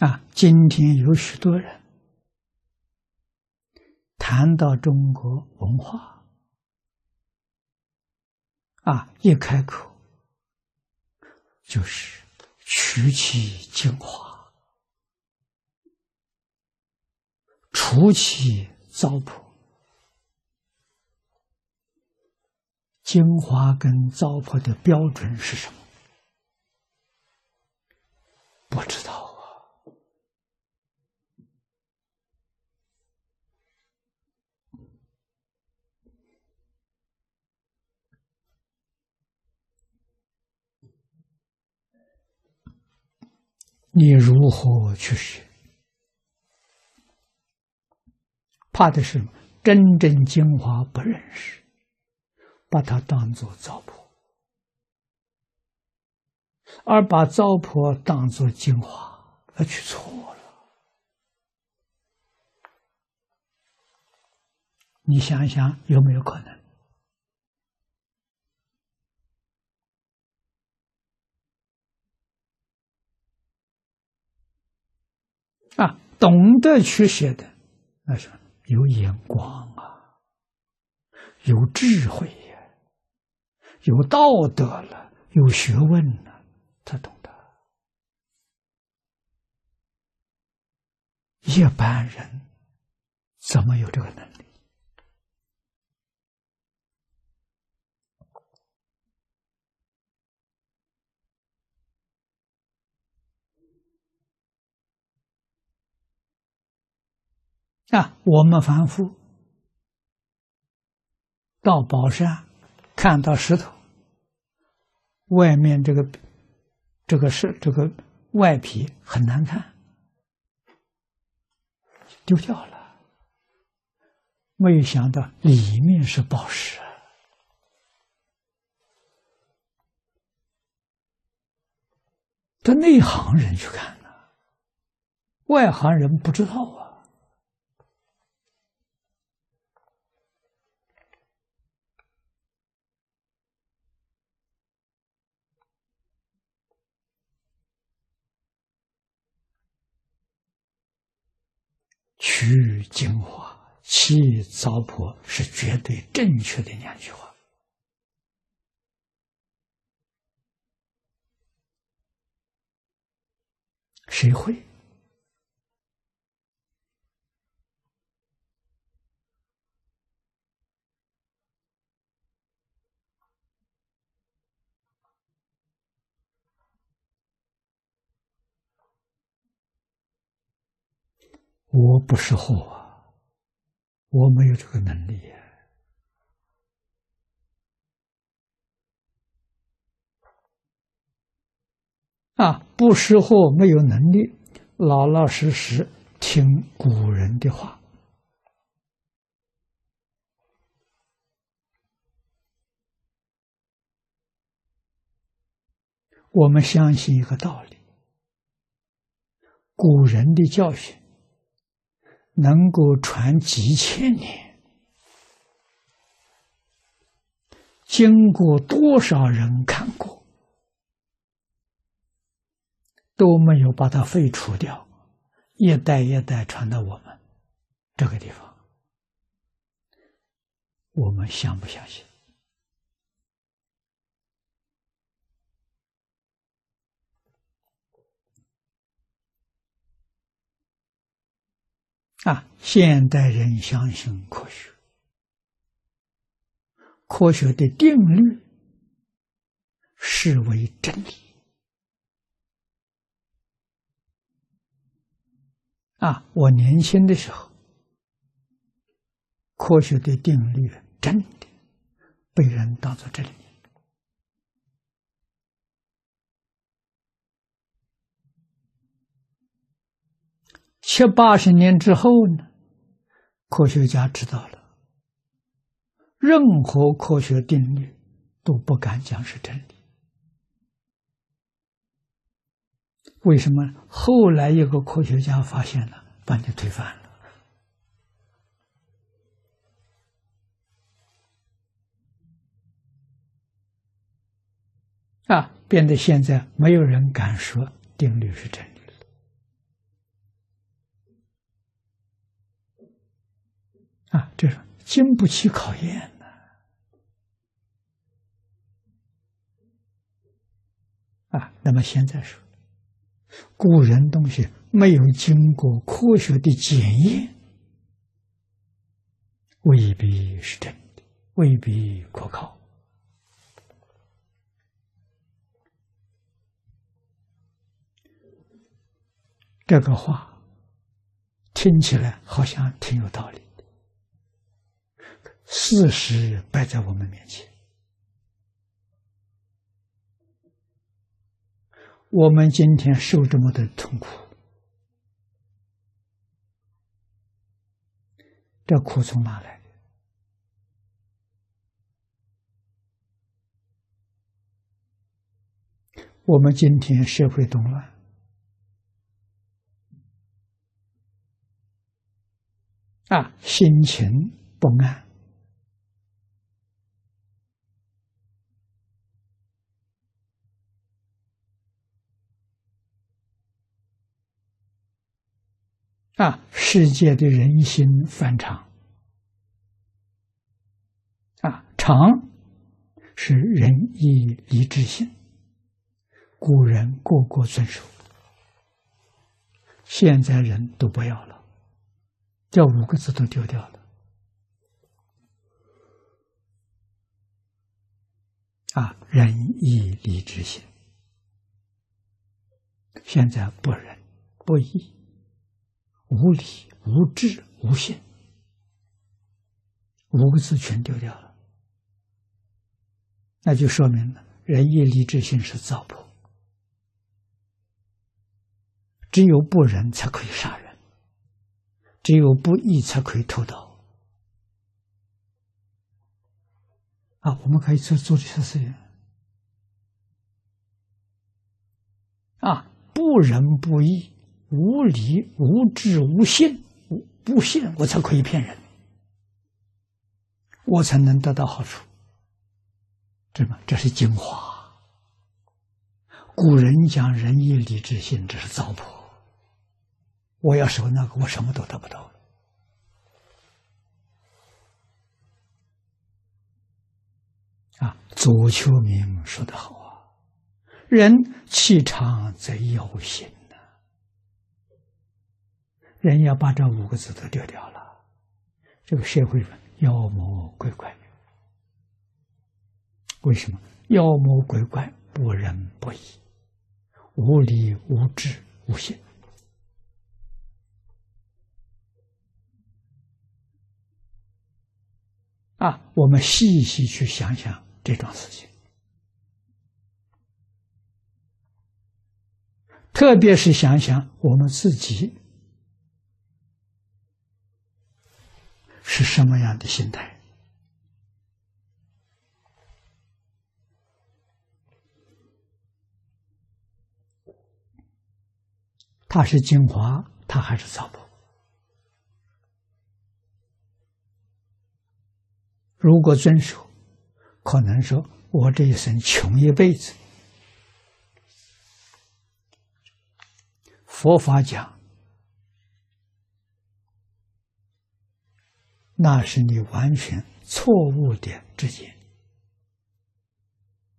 啊，今天有许多人谈到中国文化，啊，一开口就是取其精华，除其糟粕。精华跟糟粕的标准是什么？不知道你如何去学？怕的是真正精华不认识。把它当做糟粕，而把糟粕当做精华，那去错了。你想想有没有可能？啊，懂得去写的，那是有眼光啊，有智慧呀。有道德了，有学问了，他懂得。一般人怎么有这个能力？啊，我们凡夫到宝山。看到石头，外面这个这个是这个外皮很难看，丢掉了。没有想到里面是宝石，这内行人去看呢，外行人不知道啊。取精华，弃糟粕，是绝对正确的两句话。谁会？我不识货啊，我没有这个能力啊！不识货，没有能力，老老实实听古人的话。我们相信一个道理：古人的教训。能够传几千年，经过多少人看过，都没有把它废除掉，一代一代传到我们这个地方，我们相不相信？啊！现代人相信科学，科学的定律视为真理。啊！我年轻的时候，科学的定律真的被人当做真理。七八十年之后呢，科学家知道了，任何科学定律都不敢讲是真理。为什么？后来一个科学家发现了，把你推翻了，啊，变得现在没有人敢说定律是真理。啊，这是经不起考验的啊。那么现在说，古人东西没有经过科学的检验，未必是真的，未必可靠。这个话听起来好像挺有道理。事实摆在我们面前，我们今天受这么多痛苦，这苦从哪来？我们今天社会动乱，啊，心情不安。啊，世界的人心反常，啊，常是仁义礼智信，古人个个遵守，现在人都不要了，这五个字都丢掉了，啊，仁义礼智信，现在不仁不义。无理、无智、无信，五个字全丢掉了，那就说明了仁义礼智信是糟粕。只有不仁才可以杀人，只有不义才可以偷盗。啊，我们可以做做这些事情。啊，不仁不义。无理、无知、无信，无不信我才可以骗人，我才能得到好处。这么，这是精华。古人讲仁义礼智信，这是糟粕。我要守那个，我什么都得不到。啊，左丘明说的好啊，人气长则妖心。人要把这五个字都丢掉了，这个社会妖魔鬼怪。为什么妖魔鬼怪不仁不义，无理无智无信？啊，我们细细去想想这种事情，特别是想想我们自己。是什么样的心态？它是精华，它还是糟粕？如果遵守，可能说我这一生穷一辈子。佛法讲。那是你完全错误的知见。